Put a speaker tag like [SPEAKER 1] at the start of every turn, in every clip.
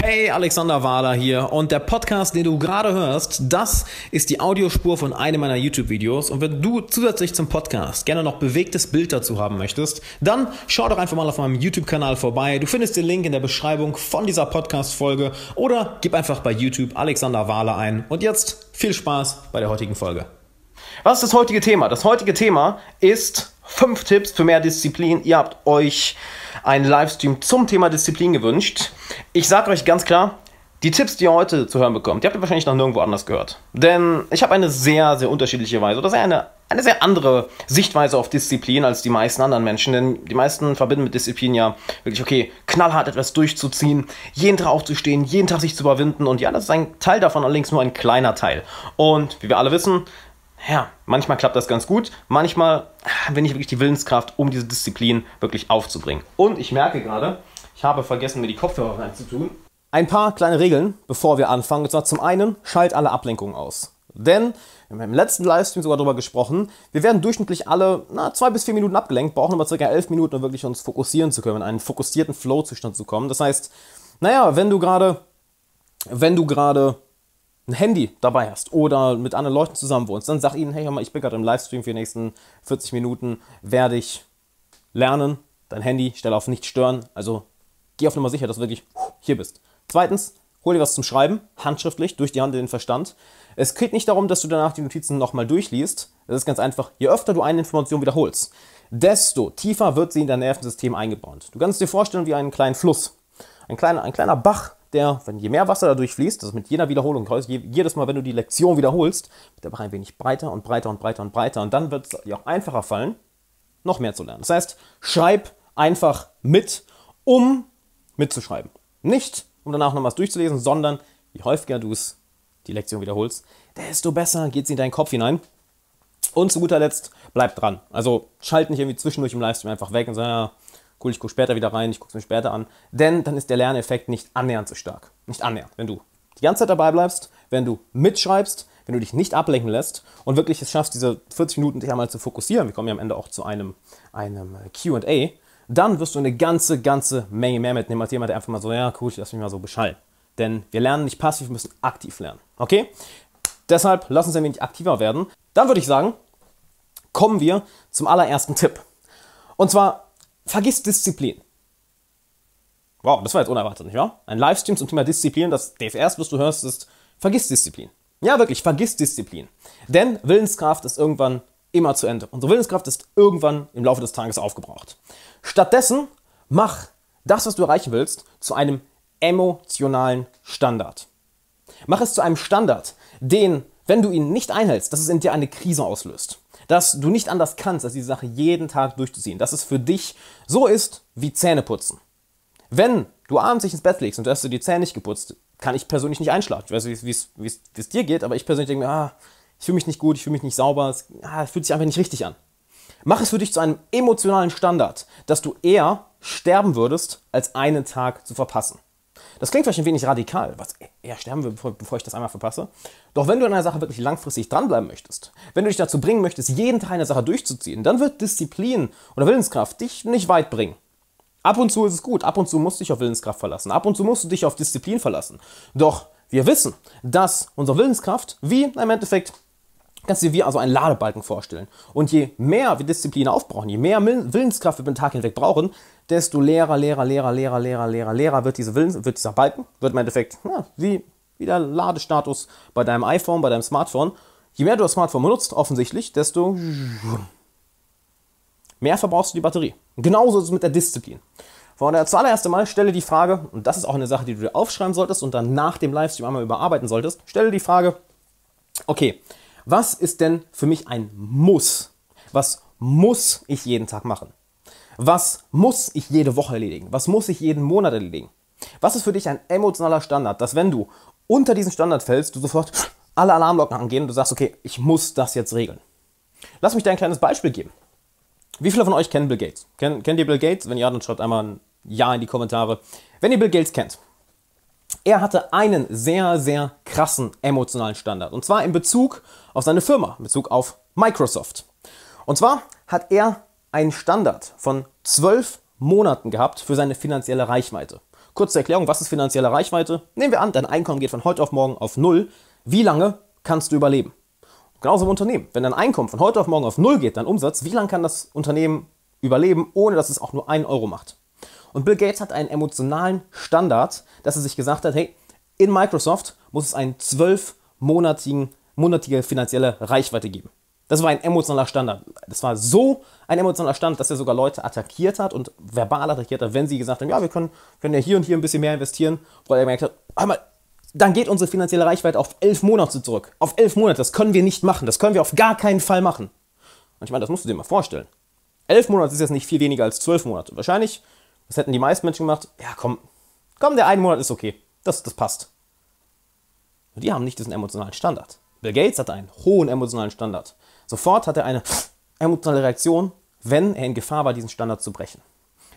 [SPEAKER 1] Hey, Alexander Wahler hier und der Podcast, den du gerade hörst, das ist die Audiospur von einem meiner YouTube-Videos und wenn du zusätzlich zum Podcast gerne noch bewegtes Bild dazu haben möchtest, dann schau doch einfach mal auf meinem YouTube-Kanal vorbei. Du findest den Link in der Beschreibung von dieser Podcast-Folge oder gib einfach bei YouTube Alexander Wahler ein und jetzt viel Spaß bei der heutigen Folge. Was ist das heutige Thema? Das heutige Thema ist fünf Tipps für mehr Disziplin. Ihr habt euch einen Livestream zum Thema Disziplin gewünscht. Ich sage euch ganz klar, die Tipps, die ihr heute zu hören bekommt, die habt ihr wahrscheinlich noch nirgendwo anders gehört. Denn ich habe eine sehr, sehr unterschiedliche Weise oder sehr eine, eine sehr andere Sichtweise auf Disziplin als die meisten anderen Menschen. Denn die meisten verbinden mit Disziplin ja wirklich, okay, knallhart etwas durchzuziehen, jeden Tag aufzustehen, jeden Tag sich zu überwinden. Und ja, das ist ein Teil davon, allerdings nur ein kleiner Teil. Und wie wir alle wissen, ja, manchmal klappt das ganz gut, manchmal habe ich nicht wirklich die Willenskraft, um diese Disziplin wirklich aufzubringen. Und ich merke gerade, ich habe vergessen, mir die Kopfhörer reinzutun. Ein paar kleine Regeln, bevor wir anfangen. Und zwar zum einen, schalt alle Ablenkungen aus. Denn, wir haben im letzten Livestream sogar darüber gesprochen, wir werden durchschnittlich alle na, zwei bis vier Minuten abgelenkt, brauchen aber circa elf Minuten, um wirklich uns fokussieren zu können, in einen fokussierten Flow-Zustand zu kommen. Das heißt, naja, wenn du gerade, wenn du gerade ein Handy dabei hast oder mit anderen Leuten zusammen wohnst, dann sag ihnen, hey, hör mal, ich bin gerade im Livestream für die nächsten 40 Minuten, werde ich lernen, dein Handy, stelle auf nicht stören, also geh auf Nummer sicher, dass du wirklich hier bist. Zweitens, hol dir was zum Schreiben, handschriftlich, durch die Hand in den Verstand. Es geht nicht darum, dass du danach die Notizen nochmal durchliest. Es ist ganz einfach, je öfter du eine Information wiederholst, desto tiefer wird sie in dein Nervensystem eingebaut. Du kannst dir vorstellen wie einen kleinen Fluss. Ein kleiner, ein kleiner Bach, der, wenn je mehr Wasser dadurch fließt, das ist mit jeder Wiederholung, jedes Mal, wenn du die Lektion wiederholst, wird der Bach ein wenig breiter und breiter und breiter und breiter. Und dann wird es dir auch einfacher fallen, noch mehr zu lernen. Das heißt, schreib einfach mit, um mitzuschreiben. Nicht, um danach noch was durchzulesen, sondern je häufiger du es die Lektion wiederholst, desto besser geht sie in deinen Kopf hinein. Und zu guter Letzt, bleib dran. Also schalt nicht irgendwie zwischendurch im Livestream einfach weg und sag, ja, cool, ich gucke später wieder rein, ich gucke es mir später an. Denn dann ist der Lerneffekt nicht annähernd so stark. Nicht annähernd. Wenn du die ganze Zeit dabei bleibst, wenn du mitschreibst, wenn du dich nicht ablenken lässt und wirklich es schaffst, diese 40 Minuten dich einmal zu fokussieren, wir kommen ja am Ende auch zu einem, einem QA, dann wirst du eine ganze, ganze Menge mehr mitnehmen als jemand, der einfach mal so, ja, cool, ich lass mich mal so beschallen. Denn wir lernen nicht passiv, wir müssen aktiv lernen. Okay? Deshalb lass uns ein wenig aktiver werden. Dann würde ich sagen, kommen wir zum allerersten Tipp. Und zwar vergiss Disziplin. Wow, das war jetzt unerwartet, nicht wahr? Ein Livestream zum Thema Disziplin, das DFRs, was du hörst, ist vergiss Disziplin. Ja, wirklich, vergiss Disziplin. Denn Willenskraft ist irgendwann immer zu Ende. Unsere Willenskraft ist irgendwann im Laufe des Tages aufgebraucht. Stattdessen mach das, was du erreichen willst, zu einem emotionalen Standard. Mach es zu einem Standard, den, wenn du ihn nicht einhältst, dass es in dir eine Krise auslöst dass du nicht anders kannst, als diese Sache jeden Tag durchzuziehen. Dass es für dich so ist wie Zähneputzen. Wenn du abends dich ins Bett legst und du hast dir die Zähne nicht geputzt, kann ich persönlich nicht einschlafen. Ich weiß nicht, wie es dir geht, aber ich persönlich denke mir, ah, ich fühle mich nicht gut, ich fühle mich nicht sauber, es ah, fühlt sich einfach nicht richtig an. Mach es für dich zu einem emotionalen Standard, dass du eher sterben würdest, als einen Tag zu verpassen. Das klingt vielleicht ein wenig radikal, was eher sterben will, bevor, bevor ich das einmal verpasse. Doch wenn du an einer Sache wirklich langfristig dranbleiben möchtest, wenn du dich dazu bringen möchtest, jeden Tag eine Sache durchzuziehen, dann wird Disziplin oder Willenskraft dich nicht weit bringen. Ab und zu ist es gut, ab und zu musst du dich auf Willenskraft verlassen, ab und zu musst du dich auf Disziplin verlassen. Doch wir wissen, dass unsere Willenskraft, wie im Endeffekt kannst du dir wie also einen Ladebalken vorstellen. Und je mehr wir Disziplin aufbrauchen, je mehr Willenskraft wir den Tag hinweg brauchen, desto leerer, leerer, leerer, leerer, leerer, leerer, leerer wird, diese Willens, wird dieser Balken, wird im Endeffekt ja, wie, wie der Ladestatus bei deinem iPhone, bei deinem Smartphone. Je mehr du das Smartphone benutzt, offensichtlich, desto mehr verbrauchst du die Batterie. genauso ist es mit der Disziplin. Von der zuallererst Mal stelle die Frage, und das ist auch eine Sache, die du dir aufschreiben solltest und dann nach dem Livestream einmal überarbeiten solltest, stelle die Frage, okay, was ist denn für mich ein Muss? Was muss ich jeden Tag machen? Was muss ich jede Woche erledigen? Was muss ich jeden Monat erledigen? Was ist für dich ein emotionaler Standard, dass wenn du unter diesen Standard fällst, du sofort alle Alarmglocken angehen und du sagst, okay, ich muss das jetzt regeln. Lass mich dir ein kleines Beispiel geben. Wie viele von euch kennen Bill Gates? Ken, kennt ihr Bill Gates? Wenn ja, dann schreibt einmal ein Ja in die Kommentare. Wenn ihr Bill Gates kennt, er hatte einen sehr, sehr krassen emotionalen Standard. Und zwar in Bezug auf seine Firma, in Bezug auf Microsoft. Und zwar hat er einen Standard von zwölf Monaten gehabt für seine finanzielle Reichweite. Kurze Erklärung, was ist finanzielle Reichweite? Nehmen wir an, dein Einkommen geht von heute auf morgen auf Null. Wie lange kannst du überleben? Genauso im Unternehmen. Wenn dein Einkommen von heute auf morgen auf Null geht, dein Umsatz, wie lange kann das Unternehmen überleben, ohne dass es auch nur einen Euro macht? Und Bill Gates hat einen emotionalen Standard, dass er sich gesagt hat, hey, in Microsoft muss es eine zwölfmonatige finanzielle Reichweite geben. Das war ein emotionaler Standard. Das war so ein emotionaler Standard, dass er sogar Leute attackiert hat und verbal attackiert hat, wenn sie gesagt haben, ja, wir können, können ja hier und hier ein bisschen mehr investieren, weil er gemerkt hat, einmal, dann geht unsere finanzielle Reichweite auf elf Monate zurück. Auf elf Monate, das können wir nicht machen. Das können wir auf gar keinen Fall machen. Und ich meine, das musst du dir mal vorstellen. Elf Monate ist jetzt nicht viel weniger als zwölf Monate. Wahrscheinlich, das hätten die meisten Menschen gemacht, ja komm, komm, der eine Monat ist okay. Das, das passt. Und die haben nicht diesen emotionalen Standard. Bill Gates hat einen hohen emotionalen Standard. Sofort hat er eine emotionale Reaktion, wenn er in Gefahr war, diesen Standard zu brechen.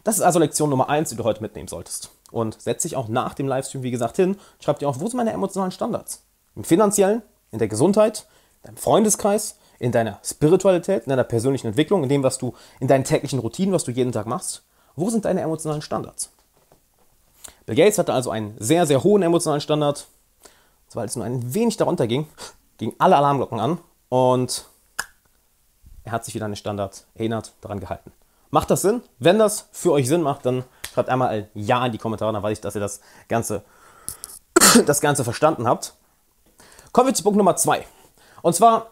[SPEAKER 1] Das ist also Lektion Nummer eins, die du heute mitnehmen solltest. Und setz dich auch nach dem Livestream, wie gesagt, hin. Schreib dir auf, wo sind meine emotionalen Standards? Im finanziellen, in der Gesundheit, in deinem Freundeskreis, in deiner Spiritualität, in deiner persönlichen Entwicklung, in dem, was du, in deinen täglichen Routinen, was du jeden Tag machst. Wo sind deine emotionalen Standards? Bill Gates hatte also einen sehr, sehr hohen emotionalen Standard, weil es nur ein wenig darunter ging, gingen alle Alarmglocken an und er hat sich wieder an den Standard erinnert, daran gehalten. Macht das Sinn? Wenn das für euch Sinn macht, dann schreibt einmal ein Ja in die Kommentare, dann weiß ich, dass ihr das Ganze, das Ganze verstanden habt. Kommen wir zu Punkt Nummer zwei. Und zwar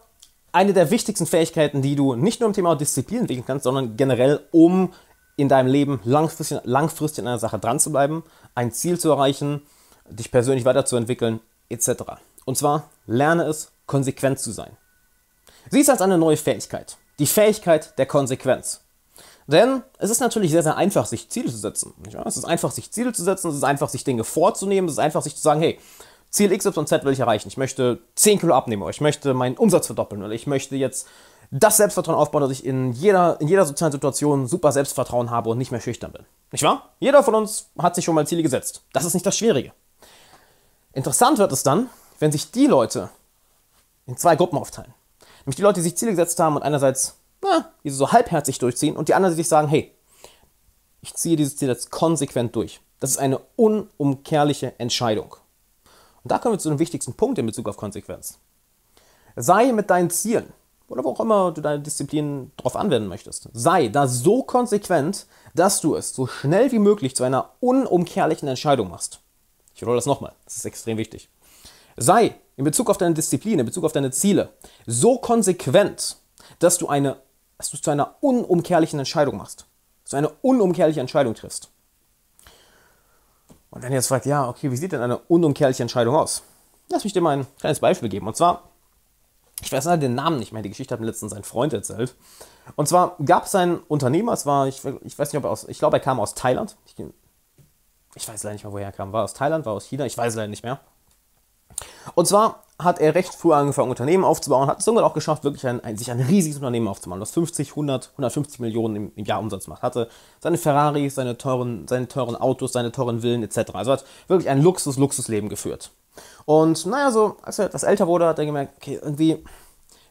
[SPEAKER 1] eine der wichtigsten Fähigkeiten, die du nicht nur im Thema Disziplin entwickeln kannst, sondern generell, um in deinem Leben langfristig, langfristig an einer Sache dran zu bleiben, ein Ziel zu erreichen, dich persönlich weiterzuentwickeln, etc. Und zwar lerne es, konsequent zu sein. Sieh es als eine neue Fähigkeit. Die Fähigkeit der Konsequenz. Denn es ist natürlich sehr, sehr einfach, sich Ziele zu setzen. Es ist einfach, sich Ziele zu setzen, es ist einfach, sich Dinge vorzunehmen, es ist einfach, sich zu sagen, hey, Ziel X, Y, Z will ich erreichen. Ich möchte 10 Kilo abnehmen oder ich möchte meinen Umsatz verdoppeln oder ich möchte jetzt das Selbstvertrauen aufbauen, dass ich in jeder, in jeder sozialen Situation super Selbstvertrauen habe und nicht mehr schüchtern bin. Nicht wahr? Jeder von uns hat sich schon mal Ziele gesetzt. Das ist nicht das Schwierige. Interessant wird es dann, wenn sich die Leute in zwei Gruppen aufteilen. Nämlich die Leute, die sich Ziele gesetzt haben und einerseits na, diese so halbherzig durchziehen und die anderen, die sich sagen, hey, ich ziehe dieses Ziel jetzt konsequent durch. Das ist eine unumkehrliche Entscheidung. Und da kommen wir zu dem wichtigsten Punkt in Bezug auf Konsequenz. Sei mit deinen Zielen oder wo auch immer du deine Disziplin darauf anwenden möchtest, sei da so konsequent, dass du es so schnell wie möglich zu einer unumkehrlichen Entscheidung machst. Ich wiederhole das nochmal, das ist extrem wichtig. Sei in Bezug auf deine Disziplin, in Bezug auf deine Ziele so konsequent, dass du, eine, dass du zu einer unumkehrlichen Entscheidung machst. Dass du eine unumkehrliche Entscheidung triffst. Und wenn ihr jetzt fragt, ja, okay, wie sieht denn eine unumkehrliche Entscheidung aus? Lass mich dir mal ein kleines Beispiel geben. Und zwar, ich weiß leider den Namen nicht mehr, die Geschichte hat mir letztens sein Freund erzählt. Und zwar gab es einen Unternehmer, es war, ich, ich weiß nicht, ob er aus, ich glaube, er kam aus Thailand. Ich, ich weiß leider nicht mehr, woher er kam. War aus Thailand, war aus China, ich weiß leider nicht mehr. Und zwar hat er recht früh angefangen, Unternehmen aufzubauen, hat es irgendwann auch geschafft, wirklich ein, ein, sich ein riesiges Unternehmen aufzubauen, das 50, 100, 150 Millionen im, im, Jahr Umsatz macht. Hatte seine Ferraris, seine teuren, seine teuren Autos, seine teuren Villen etc. Also hat wirklich ein Luxus, Luxusleben geführt. Und naja, so, als er etwas älter wurde, hat er gemerkt, okay, irgendwie,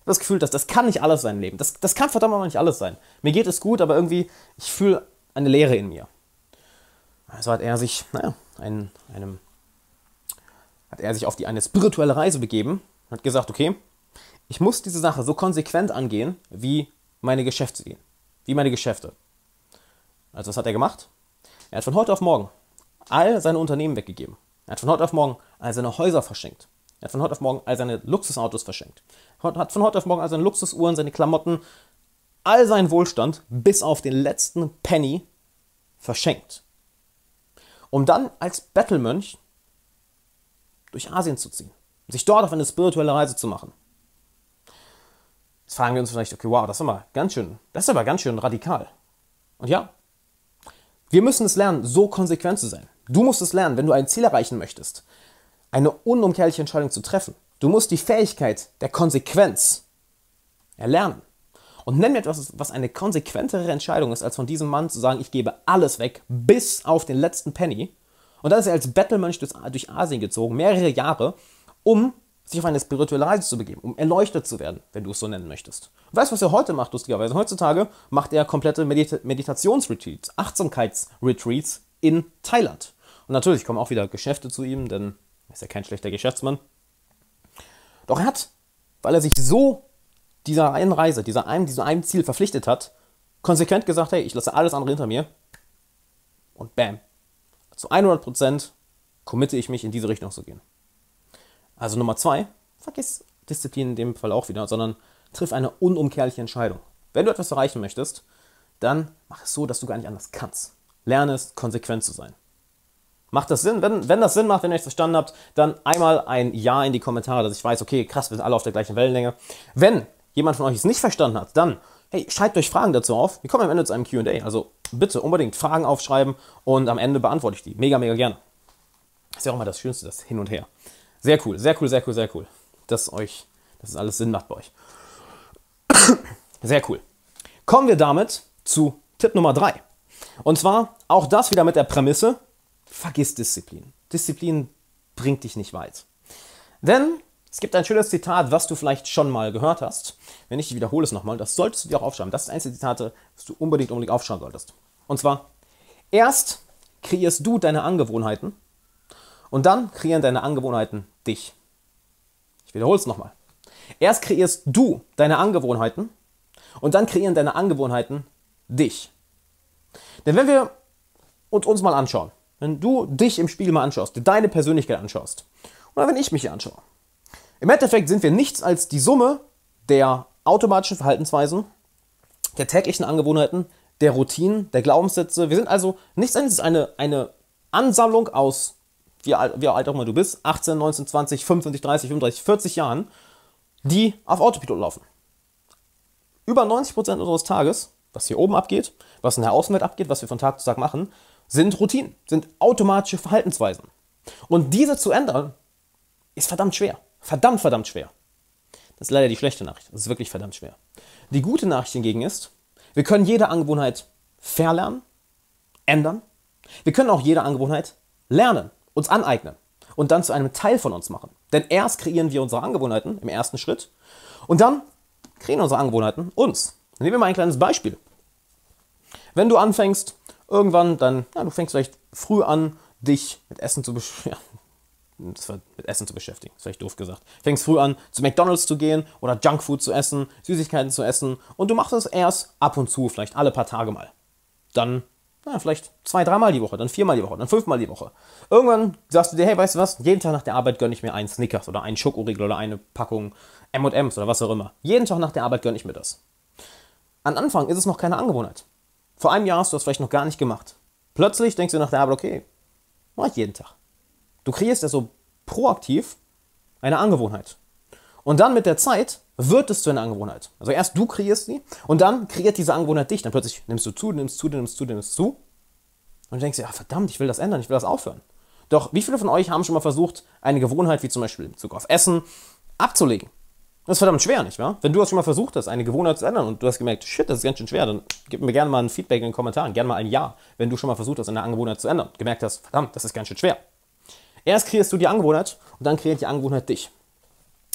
[SPEAKER 1] das Gefühl, dass das kann nicht alles sein Leben. Das, das kann verdammt mal nicht alles sein. Mir geht es gut, aber irgendwie, ich fühle eine Leere in mir. Also hat er sich, naja, einen, einem hat er sich auf die eine spirituelle Reise begeben und hat gesagt, okay, ich muss diese Sache so konsequent angehen, wie meine Geschäfte gehen, wie meine Geschäfte. Also was hat er gemacht? Er hat von heute auf morgen all seine Unternehmen weggegeben. Er hat von heute auf morgen all seine Häuser verschenkt. Er hat von heute auf morgen all seine Luxusautos verschenkt. Er hat von heute auf morgen all seine Luxusuhren, seine Klamotten, all seinen Wohlstand bis auf den letzten Penny verschenkt. Um dann als Bettelmönch durch Asien zu ziehen, sich dort auf eine spirituelle Reise zu machen. Jetzt fragen wir uns vielleicht, okay, wow, das ist aber ganz schön, das ist aber ganz schön radikal. Und ja, wir müssen es lernen, so konsequent zu sein. Du musst es lernen, wenn du ein Ziel erreichen möchtest, eine unumkehrliche Entscheidung zu treffen. Du musst die Fähigkeit der Konsequenz erlernen. Und nenn mir etwas, was eine konsequentere Entscheidung ist, als von diesem Mann zu sagen, ich gebe alles weg, bis auf den letzten Penny und dann ist er als Bettelmönch durch Asien gezogen, mehrere Jahre, um sich auf eine spirituelle Reise zu begeben, um erleuchtet zu werden, wenn du es so nennen möchtest. Und weißt du, was er heute macht, lustigerweise? Heutzutage macht er komplette Medita Meditationsretreats, Achtsamkeitsretreats in Thailand. Und natürlich kommen auch wieder Geschäfte zu ihm, denn er ist ja kein schlechter Geschäftsmann. Doch er hat, weil er sich so dieser einen Reise, dieser einen, diesem einen Ziel verpflichtet hat, konsequent gesagt, hey, ich lasse alles andere hinter mir. Und bam, zu 100% committe ich mich in diese Richtung zu gehen. Also Nummer zwei, vergiss Disziplin in dem Fall auch wieder, sondern triff eine unumkehrliche Entscheidung. Wenn du etwas erreichen möchtest, dann mach es so, dass du gar nicht anders kannst. Lerne es, konsequent zu sein. Macht das Sinn? Wenn, wenn das Sinn macht, wenn ihr es verstanden habt, dann einmal ein Ja in die Kommentare, dass ich weiß, okay, krass, wir sind alle auf der gleichen Wellenlänge. Wenn jemand von euch es nicht verstanden hat, dann, hey, schreibt euch Fragen dazu auf. Wir kommen am Ende zu einem QA. Also bitte unbedingt Fragen aufschreiben und am Ende beantworte ich die. Mega, mega gerne. Ist ja auch immer das Schönste, das Hin und Her. Sehr cool, sehr cool, sehr cool, sehr cool. Dass euch, dass es alles Sinn macht bei euch. Sehr cool. Kommen wir damit zu Tipp Nummer 3. Und zwar auch das wieder mit der Prämisse, vergiss Disziplin. Disziplin bringt dich nicht weit. Denn es gibt ein schönes Zitat, was du vielleicht schon mal gehört hast. Wenn nicht, ich wiederhole es nochmal. Das solltest du dir auch aufschreiben. Das ist eins der Zitate, das du unbedingt, unbedingt aufschauen solltest. Und zwar, erst kreierst du deine Angewohnheiten und dann kreieren deine Angewohnheiten dich. Ich wiederhole es nochmal. Erst kreierst du deine Angewohnheiten und dann kreieren deine Angewohnheiten dich. Denn wenn wir uns mal anschauen, wenn du dich im Spiegel mal anschaust, deine Persönlichkeit anschaust, oder wenn ich mich anschaue, im Endeffekt sind wir nichts als die Summe der automatischen Verhaltensweisen, der täglichen Angewohnheiten, der Routinen, der Glaubenssätze. Wir sind also nichts als eine, eine Ansammlung aus, wie alt, wie alt auch immer du bist, 18, 19, 20, 25, 30, 35, 40 Jahren, die auf Autopilot laufen. Über 90% unseres Tages, was hier oben abgeht, was in der Außenwelt abgeht, was wir von Tag zu Tag machen, sind Routinen, sind automatische Verhaltensweisen. Und diese zu ändern, ist verdammt schwer. Verdammt, verdammt schwer. Das ist leider die schlechte Nachricht. Das ist wirklich verdammt schwer. Die gute Nachricht hingegen ist, wir können jede Angewohnheit verlernen, ändern. Wir können auch jede Angewohnheit lernen, uns aneignen und dann zu einem Teil von uns machen. Denn erst kreieren wir unsere Angewohnheiten im ersten Schritt und dann kreieren unsere Angewohnheiten uns. Nehmen wir mal ein kleines Beispiel. Wenn du anfängst, irgendwann dann, ja, du fängst vielleicht früh an, dich mit Essen zu beschäftigen. Ja, mit Essen zu beschäftigen, ist vielleicht doof gesagt. Fängst früh an, zu McDonalds zu gehen oder Junkfood zu essen, Süßigkeiten zu essen und du machst es erst ab und zu, vielleicht alle paar Tage mal. Dann ja, vielleicht zwei, dreimal die Woche, dann viermal die Woche, dann fünfmal die Woche. Irgendwann sagst du dir, hey, weißt du was, jeden Tag nach der Arbeit gönne ich mir einen Snickers oder einen Schokoriegel oder eine Packung M&M's oder was auch immer. Jeden Tag nach der Arbeit gönne ich mir das. Am Anfang ist es noch keine Angewohnheit. Vor einem Jahr hast du das vielleicht noch gar nicht gemacht. Plötzlich denkst du nach der Arbeit, okay, mach ich jeden Tag. Du kreierst also proaktiv eine Angewohnheit. Und dann mit der Zeit wird es zu einer Angewohnheit. Also erst du kreierst sie und dann kreiert diese Angewohnheit dich. Dann plötzlich nimmst du zu, nimmst zu, nimmst zu, nimmst zu. Und du denkst dir, ja, verdammt, ich will das ändern, ich will das aufhören. Doch wie viele von euch haben schon mal versucht, eine Gewohnheit wie zum Beispiel in Bezug auf Essen abzulegen? Das ist verdammt schwer, nicht wahr? Wenn du das schon mal versucht hast, eine Gewohnheit zu ändern und du hast gemerkt, shit, das ist ganz schön schwer, dann gib mir gerne mal ein Feedback in den Kommentaren, gerne mal ein Ja, wenn du schon mal versucht hast, eine Angewohnheit zu ändern. Gemerkt hast, verdammt, das ist ganz schön schwer. Erst kreierst du die Angewohnheit und dann kreiert die Angewohnheit dich.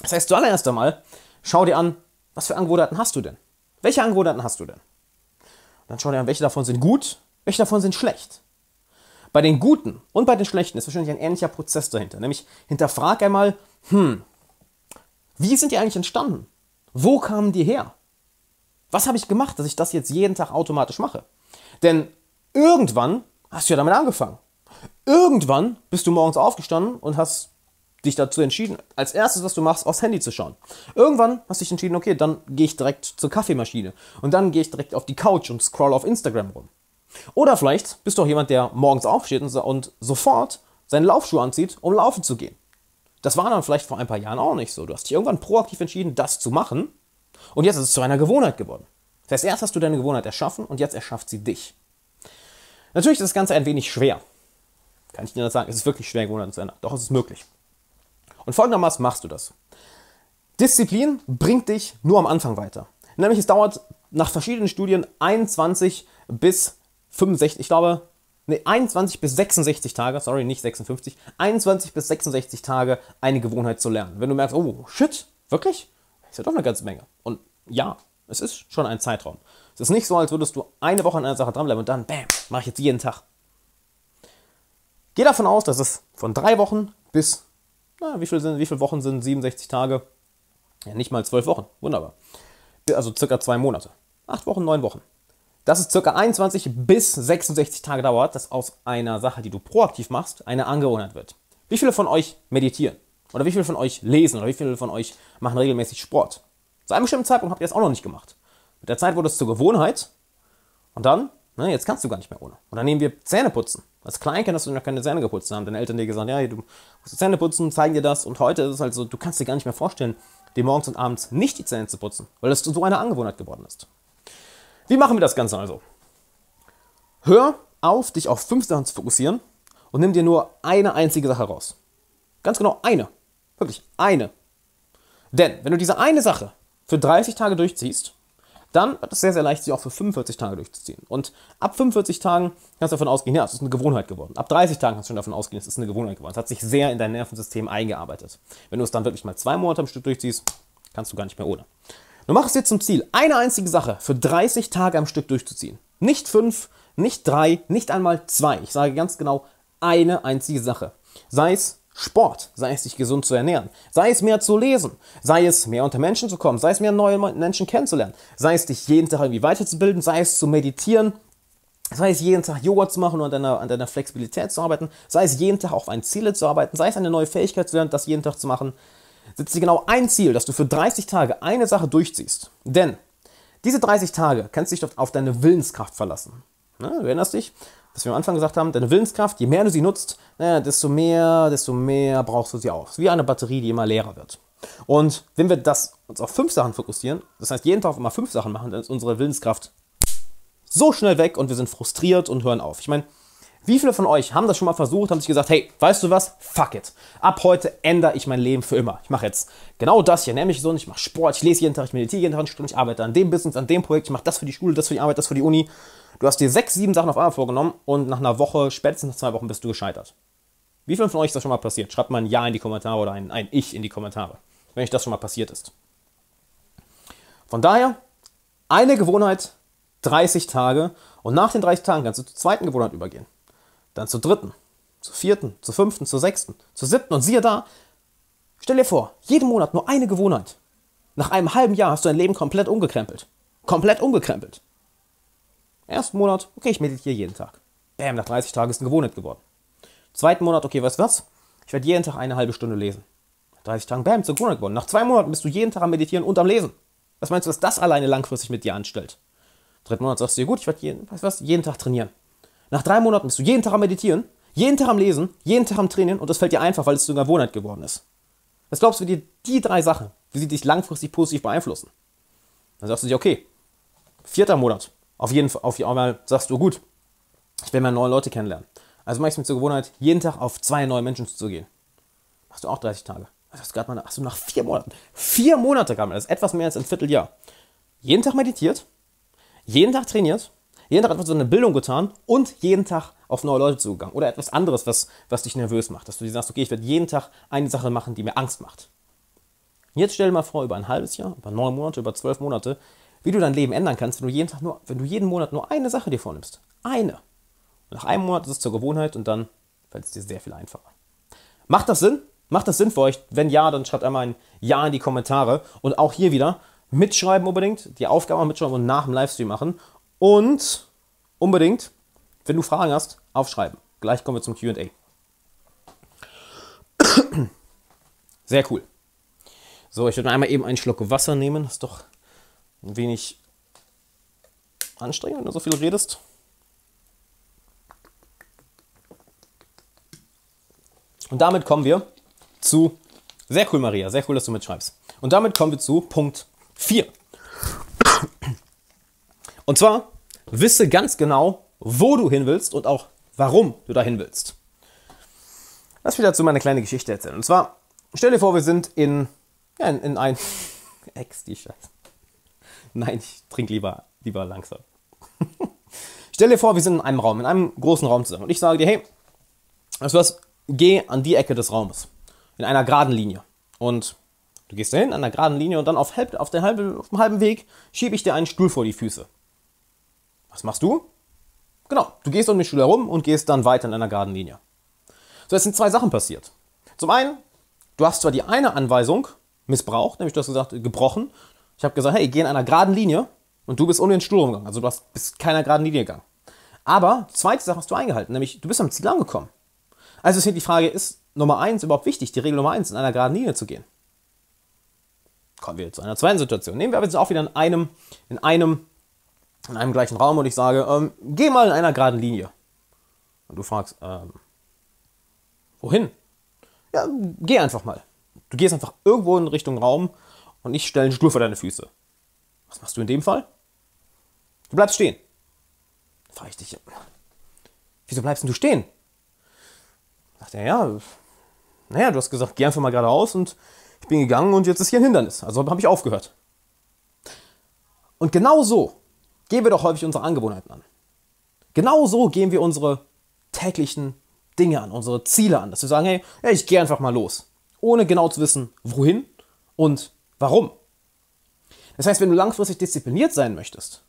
[SPEAKER 1] Das heißt, zuallererst einmal, schau dir an, was für Angewohnheiten hast du denn? Welche Angewohnheiten hast du denn? Dann schau dir an, welche davon sind gut, welche davon sind schlecht. Bei den guten und bei den schlechten ist wahrscheinlich ein ähnlicher Prozess dahinter. Nämlich hinterfrag einmal, hm, wie sind die eigentlich entstanden? Wo kamen die her? Was habe ich gemacht, dass ich das jetzt jeden Tag automatisch mache? Denn irgendwann hast du ja damit angefangen. Irgendwann bist du morgens aufgestanden und hast dich dazu entschieden, als erstes, was du machst, aufs Handy zu schauen. Irgendwann hast du dich entschieden, okay, dann gehe ich direkt zur Kaffeemaschine und dann gehe ich direkt auf die Couch und scroll auf Instagram rum. Oder vielleicht bist du auch jemand, der morgens aufsteht und sofort seine Laufschuhe anzieht, um laufen zu gehen. Das war dann vielleicht vor ein paar Jahren auch nicht so. Du hast dich irgendwann proaktiv entschieden, das zu machen. Und jetzt ist es zu einer Gewohnheit geworden. Das heißt, erst hast du deine Gewohnheit erschaffen und jetzt erschafft sie dich. Natürlich ist das Ganze ein wenig schwer. Kann ich dir das sagen? Es ist wirklich schwer, Gewohnheiten zu ändern. Doch es ist möglich. Und folgendermaßen machst du das. Disziplin bringt dich nur am Anfang weiter. Nämlich es dauert nach verschiedenen Studien 21 bis 65, ich glaube, nee, 21 bis 66 Tage, sorry, nicht 56, 21 bis 66 Tage eine Gewohnheit zu lernen. Wenn du merkst, oh, shit, wirklich? Ist ja doch eine ganze Menge. Und ja, es ist schon ein Zeitraum. Es ist nicht so, als würdest du eine Woche an einer Sache dranbleiben und dann, bam, mache ich jetzt jeden Tag. Geh davon aus, dass es von drei Wochen bis, na, wie, viel wie viele Wochen sind 67 Tage? Ja, nicht mal zwölf Wochen. Wunderbar. Also circa zwei Monate. Acht Wochen, neun Wochen. Dass es circa 21 bis 66 Tage dauert, dass aus einer Sache, die du proaktiv machst, eine Angewohnheit wird. Wie viele von euch meditieren? Oder wie viele von euch lesen? Oder wie viele von euch machen regelmäßig Sport? Zu einem bestimmten Zeitpunkt habt ihr das auch noch nicht gemacht. Mit der Zeit wurde es zur Gewohnheit. Und dann, ne, jetzt kannst du gar nicht mehr ohne. Und dann nehmen wir Zähne putzen. Als Kleinkind hast du noch keine Zähne geputzt. Dann haben deine Eltern dir gesagt, ja, du musst Zähne putzen, zeigen dir das. Und heute ist es halt so, du kannst dir gar nicht mehr vorstellen, dir morgens und abends nicht die Zähne zu putzen, weil das so eine Angewohnheit geworden ist. Wie machen wir das Ganze also? Hör auf, dich auf fünf Sachen zu fokussieren und nimm dir nur eine einzige Sache raus. Ganz genau eine. Wirklich eine. Denn wenn du diese eine Sache für 30 Tage durchziehst, dann wird es sehr, sehr leicht, sie auch für 45 Tage durchzuziehen. Und ab 45 Tagen kannst du davon ausgehen, ja, es ist eine Gewohnheit geworden. Ab 30 Tagen kannst du schon davon ausgehen, es ist eine Gewohnheit geworden. Es hat sich sehr in dein Nervensystem eingearbeitet. Wenn du es dann wirklich mal zwei Monate am Stück durchziehst, kannst du gar nicht mehr ohne. Du machst dir zum Ziel, eine einzige Sache für 30 Tage am Stück durchzuziehen. Nicht fünf, nicht drei, nicht einmal zwei. Ich sage ganz genau eine einzige Sache. Sei es Sport, sei es sich gesund zu ernähren, sei es mehr zu lesen, sei es mehr unter Menschen zu kommen, sei es mehr neue Menschen kennenzulernen, sei es dich jeden Tag irgendwie weiterzubilden, sei es zu meditieren, sei es jeden Tag Yoga zu machen und an deiner, an deiner Flexibilität zu arbeiten, sei es jeden Tag auf ein Ziel zu arbeiten, sei es eine neue Fähigkeit zu lernen, das jeden Tag zu machen, setzt dir genau ein Ziel, dass du für 30 Tage eine Sache durchziehst. Denn diese 30 Tage kannst du dich auf deine Willenskraft verlassen. Ne, du erinnerst dich, was wir am Anfang gesagt haben, deine Willenskraft, je mehr du sie nutzt, naja, desto mehr, desto mehr brauchst du sie auch. wie eine Batterie, die immer leerer wird. Und wenn wir das uns auf fünf Sachen fokussieren, das heißt jeden Tag immer fünf Sachen machen, dann ist unsere Willenskraft so schnell weg und wir sind frustriert und hören auf. Ich meine, wie viele von euch haben das schon mal versucht, haben sich gesagt, hey, weißt du was? Fuck it. Ab heute ändere ich mein Leben für immer. Ich mache jetzt genau das hier, nämlich so, ich mache Sport, ich lese jeden Tag, ich meditiere jeden Tag eine Stunde, ich arbeite an dem Business, an dem Projekt, ich mache das für die Schule, das für die Arbeit, das für die Uni. Du hast dir sechs, sieben Sachen auf einmal vorgenommen und nach einer Woche, spätestens nach zwei Wochen bist du gescheitert. Wie vielen von euch ist das schon mal passiert? Schreibt mal ein Ja in die Kommentare oder ein, ein Ich in die Kommentare, wenn euch das schon mal passiert ist. Von daher, eine Gewohnheit, 30 Tage und nach den 30 Tagen kannst du zur zweiten Gewohnheit übergehen dann zur dritten, zur vierten, zur fünften, zur sechsten, zur siebten und siehe da, stell dir vor, jeden Monat nur eine Gewohnheit. Nach einem halben Jahr hast du dein Leben komplett umgekrempelt. Komplett umgekrempelt. Ersten Monat, okay, ich meditiere jeden Tag. Bam, nach 30 Tagen ist eine Gewohnheit geworden. Zweiten Monat, okay, weißt du was? Ich werde jeden Tag eine halbe Stunde lesen. Nach 30 Tagen, bam, zur Gewohnheit geworden. Nach zwei Monaten bist du jeden Tag am Meditieren und am Lesen. Was meinst du, was das alleine langfristig mit dir anstellt? Dritten Monat sagst du dir, gut, ich werde jeden, weißt du was, jeden Tag trainieren. Nach drei Monaten bist du jeden Tag am Meditieren, jeden Tag am Lesen, jeden Tag am Trainieren und das fällt dir einfach, weil es zu einer Gewohnheit geworden ist. Was glaubst du dir, die drei Sachen, wie sie dich langfristig positiv beeinflussen? Dann sagst du dir, okay, vierter Monat, auf jeden Fall, auf einmal sagst du, gut, ich will mal neue Leute kennenlernen. Also mach ich es mir zur Gewohnheit, jeden Tag auf zwei neue Menschen zuzugehen. Machst du auch 30 Tage. Das gerade mal, hast du nach vier Monaten. Vier Monate kam das ist etwas mehr als ein Vierteljahr. Jeden Tag meditiert, jeden Tag trainiert jeden Tag etwas so eine Bildung getan und jeden Tag auf neue Leute zugegangen. Oder etwas anderes, was, was dich nervös macht. Dass du dir sagst, okay, ich werde jeden Tag eine Sache machen, die mir Angst macht. Jetzt stell dir mal vor, über ein halbes Jahr, über neun Monate, über zwölf Monate, wie du dein Leben ändern kannst, wenn du jeden Tag nur, wenn du jeden Monat nur eine Sache dir vornimmst. Eine. nach einem Monat ist es zur Gewohnheit und dann fällt es dir sehr viel einfacher. Macht das Sinn? Macht das Sinn für euch? Wenn ja, dann schreibt einmal ein Ja in die Kommentare. Und auch hier wieder mitschreiben unbedingt, die Aufgabe mitschreiben und nach dem Livestream machen. Und unbedingt, wenn du Fragen hast, aufschreiben. Gleich kommen wir zum QA. Sehr cool. So, ich würde einmal eben einen Schluck Wasser nehmen. Das ist doch ein wenig anstrengend, wenn du so viel redest. Und damit kommen wir zu. Sehr cool, Maria. Sehr cool, dass du mitschreibst. Und damit kommen wir zu Punkt 4. Und zwar wisse ganz genau, wo du hin willst und auch warum du dahin willst. Lass mich dazu mal eine kleine Geschichte erzählen. Und zwar, stell dir vor, wir sind in, ja, in, in ein. Ex, die Scheiße. Nein, ich trinke lieber, lieber langsam. stell dir vor, wir sind in einem Raum, in einem großen Raum zusammen. Und ich sage dir, hey, weißt du was, geh an die Ecke des Raumes. In einer geraden Linie. Und du gehst dahin, an der geraden Linie, und dann auf, halb, auf, der halbe, auf dem halben Weg schiebe ich dir einen Stuhl vor die Füße. Was machst du? Genau, du gehst um den Stuhl herum und gehst dann weiter in einer geraden Linie. So, es sind zwei Sachen passiert. Zum einen, du hast zwar die eine Anweisung missbraucht, nämlich du hast gesagt, gebrochen. Ich habe gesagt, hey, geh in einer geraden Linie und du bist ohne den Stuhl umgegangen. Also du hast, bist keiner geraden Linie gegangen. Aber die zweite Sache hast du eingehalten, nämlich du bist am Ziel angekommen. Also ist hier die Frage, ist Nummer eins überhaupt wichtig, die Regel Nummer eins, in einer geraden Linie zu gehen? Kommen wir zu einer zweiten Situation. Nehmen wir aber jetzt auch wieder in einem, in einem, in einem gleichen Raum und ich sage, ähm, geh mal in einer geraden Linie. Und du fragst, ähm, wohin? Ja, geh einfach mal. Du gehst einfach irgendwo in Richtung Raum und ich stelle einen Stuhl vor deine Füße. Was machst du in dem Fall? Du bleibst stehen. Da frage ich dich, wieso bleibst du stehen? Sagt er, ja, naja, du hast gesagt, geh einfach mal geradeaus und ich bin gegangen und jetzt ist hier ein Hindernis. Also habe ich aufgehört. Und genau so gehen wir doch häufig unsere Angewohnheiten an. Genau so gehen wir unsere täglichen Dinge an, unsere Ziele an. Dass wir sagen, hey, ich gehe einfach mal los. Ohne genau zu wissen, wohin und warum. Das heißt, wenn du langfristig diszipliniert sein möchtest,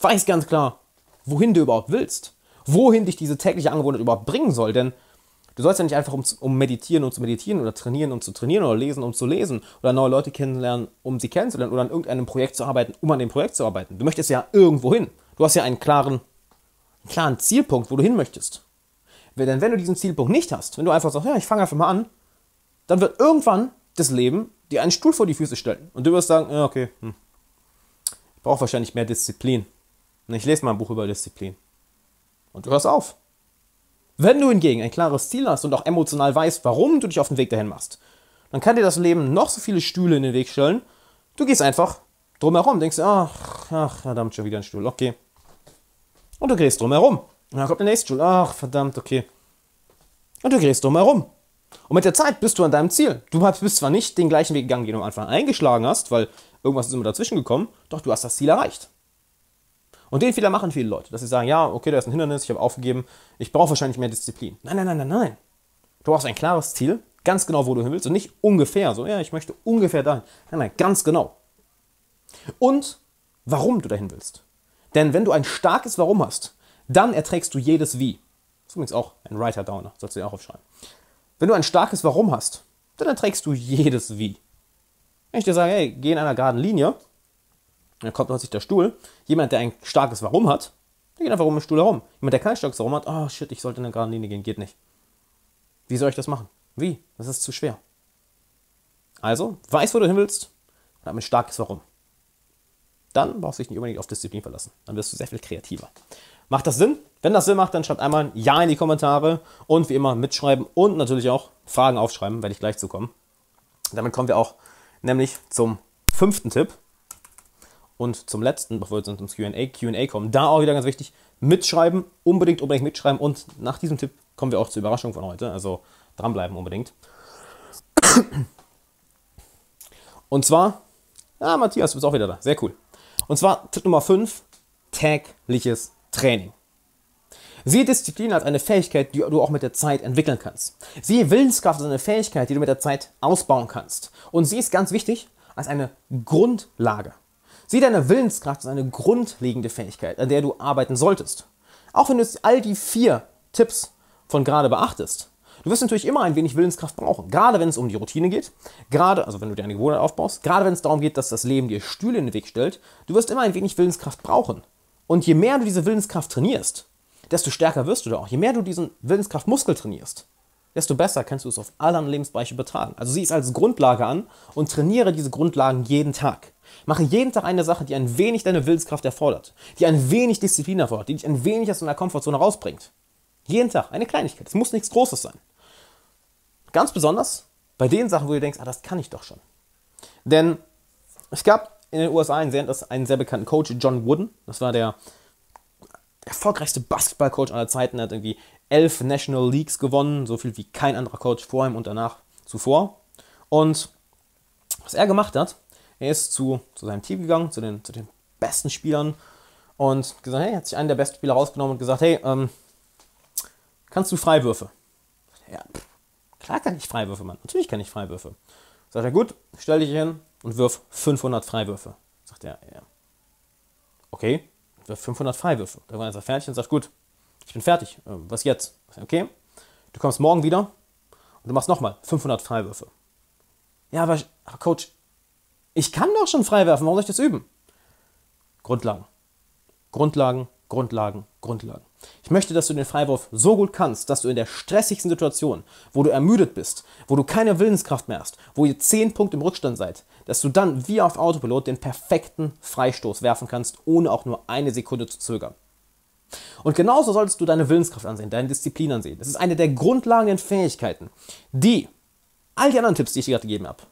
[SPEAKER 1] weiß ganz klar, wohin du überhaupt willst. Wohin dich diese tägliche Angewohnheit überhaupt bringen soll. Denn Du sollst ja nicht einfach um, um meditieren und zu meditieren oder trainieren um zu trainieren oder lesen um zu lesen oder neue Leute kennenlernen, um sie kennenzulernen oder an irgendeinem Projekt zu arbeiten, um an dem Projekt zu arbeiten. Du möchtest ja irgendwo hin. Du hast ja einen klaren, einen klaren Zielpunkt, wo du hin möchtest. Denn wenn du diesen Zielpunkt nicht hast, wenn du einfach sagst, ja, ich fange einfach mal an, dann wird irgendwann das Leben dir einen Stuhl vor die Füße stellen. Und du wirst sagen, ja, okay, hm. ich brauche wahrscheinlich mehr Disziplin. Und ich lese mal ein Buch über Disziplin. Und du hörst auf. Wenn du hingegen ein klares Ziel hast und auch emotional weißt, warum du dich auf den Weg dahin machst, dann kann dir das Leben noch so viele Stühle in den Weg stellen. Du gehst einfach drumherum, denkst, ach, ach, verdammt, schon wieder ein Stuhl, okay. Und du gehst drumherum. Und dann kommt der nächste Stuhl, ach, verdammt, okay. Und du gehst drumherum. Und mit der Zeit bist du an deinem Ziel. Du bist zwar nicht den gleichen Weg gegangen, den du am Anfang eingeschlagen hast, weil irgendwas ist immer dazwischen gekommen, doch du hast das Ziel erreicht. Und den Fehler machen viele Leute, dass sie sagen, ja, okay, da ist ein Hindernis, ich habe aufgegeben, ich brauche wahrscheinlich mehr Disziplin. Nein, nein, nein, nein, nein. Du brauchst ein klares Ziel, ganz genau, wo du hin willst und nicht ungefähr, so, ja, ich möchte ungefähr dahin. Nein, nein, ganz genau. Und warum du dahin willst. Denn wenn du ein starkes Warum hast, dann erträgst du jedes Wie. Das ist übrigens auch ein Writer-Downer, sollst du dir auch aufschreiben. Wenn du ein starkes Warum hast, dann erträgst du jedes Wie. Wenn ich dir sage, hey, geh in einer geraden Linie, dann kommt plötzlich der Stuhl. Jemand, der ein starkes Warum hat, der geht einfach um den Stuhl herum. Jemand, der kein starkes Warum hat, oh shit, ich sollte in eine gerade Linie gehen, geht nicht. Wie soll ich das machen? Wie? Das ist zu schwer. Also, weiß, wo du hin willst und hab ein starkes Warum. Dann brauchst du dich nicht unbedingt auf Disziplin verlassen. Dann wirst du sehr viel kreativer. Macht das Sinn? Wenn das Sinn macht, dann schreibt einmal ein Ja in die Kommentare und wie immer mitschreiben und natürlich auch Fragen aufschreiben, werde ich gleich zukommen. Damit kommen wir auch nämlich zum fünften Tipp. Und zum letzten, bevor wir ins QA, QA kommen, da auch wieder ganz wichtig, mitschreiben, unbedingt, unbedingt mitschreiben. Und nach diesem Tipp kommen wir auch zur Überraschung von heute. Also dranbleiben unbedingt. Und zwar, ah, Matthias, du bist auch wieder da. Sehr cool. Und zwar Tipp Nummer 5, tägliches Training. Siehe Disziplin als eine Fähigkeit, die du auch mit der Zeit entwickeln kannst. Siehe Willenskraft als eine Fähigkeit, die du mit der Zeit ausbauen kannst. Und sie ist ganz wichtig als eine Grundlage. Sieh deine Willenskraft als eine grundlegende Fähigkeit, an der du arbeiten solltest. Auch wenn du jetzt all die vier Tipps von gerade beachtest. Du wirst natürlich immer ein wenig Willenskraft brauchen, gerade wenn es um die Routine geht, gerade, also wenn du dir eine Gewohnheit aufbaust, gerade wenn es darum geht, dass das Leben dir Stühle in den Weg stellt, du wirst immer ein wenig Willenskraft brauchen. Und je mehr du diese Willenskraft trainierst, desto stärker wirst du da auch. Je mehr du diesen Willenskraftmuskel trainierst, desto besser kannst du es auf alle anderen Lebensbereiche übertragen. Also sieh es als Grundlage an und trainiere diese Grundlagen jeden Tag. Mache jeden Tag eine Sache, die ein wenig deine Willenskraft erfordert, die ein wenig Disziplin erfordert, die dich ein wenig aus deiner Komfortzone rausbringt. Jeden Tag eine Kleinigkeit. Es muss nichts Großes sein. Ganz besonders bei den Sachen, wo du denkst, ah, das kann ich doch schon. Denn es gab in den USA einen sehr, einen sehr bekannten Coach, John Wooden. Das war der erfolgreichste Basketballcoach aller Zeiten. Er hat irgendwie elf National Leagues gewonnen, so viel wie kein anderer Coach vor ihm und danach zuvor. Und was er gemacht hat, er ist zu, zu seinem Team gegangen, zu den, zu den besten Spielern und gesagt, hey, hat sich einen der besten Spieler rausgenommen und gesagt, hey, ähm, kannst du Freiwürfe? Ja, klar kann ich Freiwürfe, Mann. Natürlich kann ich Freiwürfe. Sagt er, gut, stell dich hin und wirf 500 Freiwürfe. Sagt er, ja. Okay, wirf 500 Freiwürfe. Dann war er fertig und sagt, gut, ich bin fertig. Ähm, was jetzt? Okay, Du kommst morgen wieder und du machst nochmal 500 Freiwürfe. Ja, aber, aber Coach, ich kann doch schon freiwerfen, warum soll ich das üben? Grundlagen. Grundlagen, Grundlagen, Grundlagen. Ich möchte, dass du den Freiwurf so gut kannst, dass du in der stressigsten Situation, wo du ermüdet bist, wo du keine Willenskraft mehr hast, wo ihr 10 Punkte im Rückstand seid, dass du dann wie auf Autopilot den perfekten Freistoß werfen kannst, ohne auch nur eine Sekunde zu zögern. Und genauso solltest du deine Willenskraft ansehen, deine Disziplin ansehen. Das ist eine der grundlegenden Fähigkeiten, die all die anderen Tipps, die ich dir gerade gegeben habe,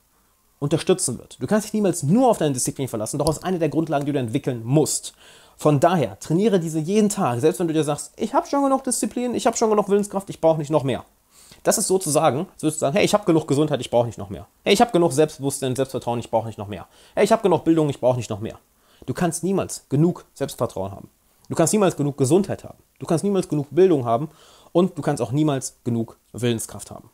[SPEAKER 1] unterstützen wird. Du kannst dich niemals nur auf deine Disziplin verlassen, doch ist eine der Grundlagen, die du entwickeln musst. Von daher, trainiere diese jeden Tag, selbst wenn du dir sagst, ich habe schon genug Disziplin, ich habe schon genug Willenskraft, ich brauche nicht noch mehr. Das ist sozusagen, sozusagen, hey, ich habe genug Gesundheit, ich brauche nicht noch mehr. Hey, ich habe genug Selbstbewusstsein, Selbstvertrauen, ich brauche nicht noch mehr. Hey, ich habe genug Bildung, ich brauche nicht noch mehr. Du kannst niemals genug Selbstvertrauen haben. Du kannst niemals genug Gesundheit haben. Du kannst niemals genug Bildung haben und du kannst auch niemals genug Willenskraft haben.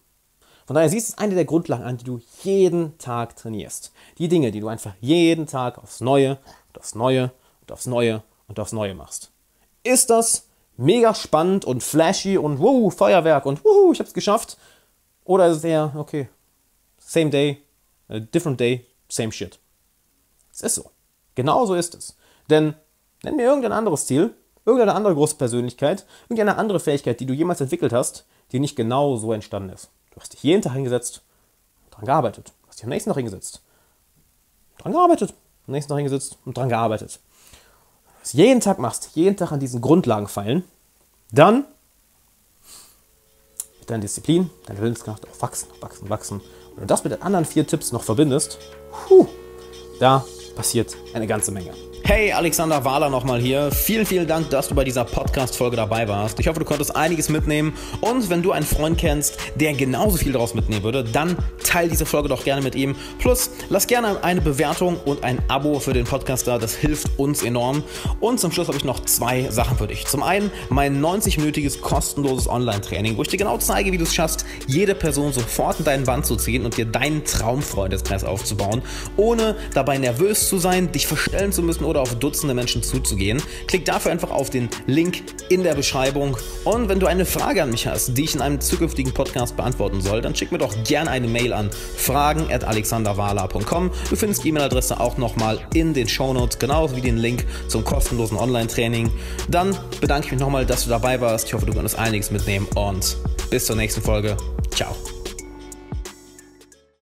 [SPEAKER 1] Von daher siehst du es eine der Grundlagen an, die du jeden Tag trainierst. Die Dinge, die du einfach jeden Tag aufs Neue und aufs Neue und aufs Neue und aufs Neue machst. Ist das mega spannend und flashy und wuhu, Feuerwerk und wuhu, ich hab's geschafft? Oder ist es eher, okay, same day, different day, same shit? Es ist so. Genau so ist es. Denn nenn mir irgendein anderes Ziel, irgendeine andere große Persönlichkeit, irgendeine andere Fähigkeit, die du jemals entwickelt hast, die nicht genau so entstanden ist. Du hast dich jeden Tag hingesetzt, dran gearbeitet. Du hast dich am nächsten Tag hingesetzt, dran gearbeitet, am nächsten Tag hingesetzt und dran gearbeitet. Wenn du das jeden Tag machst, jeden Tag an diesen Grundlagen feilen, dann wird deine Disziplin, deine Willenskraft auch wachsen, wachsen, wachsen. Und wenn du das mit den anderen vier Tipps noch verbindest, puh, da passiert eine ganze Menge. Hey, Alexander Wahler nochmal hier. Vielen, vielen Dank, dass du bei dieser Podcast-Folge dabei warst. Ich hoffe, du konntest einiges mitnehmen. Und wenn du einen Freund kennst, der genauso viel daraus mitnehmen würde, dann teile diese Folge doch gerne mit ihm. Plus, lass gerne eine Bewertung und ein Abo für den Podcast da. Das hilft uns enorm. Und zum Schluss habe ich noch zwei Sachen für dich. Zum einen mein 90-minütiges kostenloses Online-Training, wo ich dir genau zeige, wie du es schaffst, jede Person sofort in deinen Band zu ziehen und dir deinen Traumfreundeskreis aufzubauen, ohne dabei nervös zu sein, dich verstellen zu müssen oder auf Dutzende Menschen zuzugehen. Klick dafür einfach auf den Link in der Beschreibung. Und wenn du eine Frage an mich hast, die ich in einem zukünftigen Podcast beantworten soll, dann schick mir doch gerne eine Mail an fragen.alexanderwala.com. Du findest die E-Mail-Adresse auch nochmal in den Shownotes, genauso wie den Link zum kostenlosen Online-Training. Dann bedanke ich mich nochmal, dass du dabei warst. Ich hoffe, du konntest einiges mitnehmen und bis zur nächsten Folge. Ciao.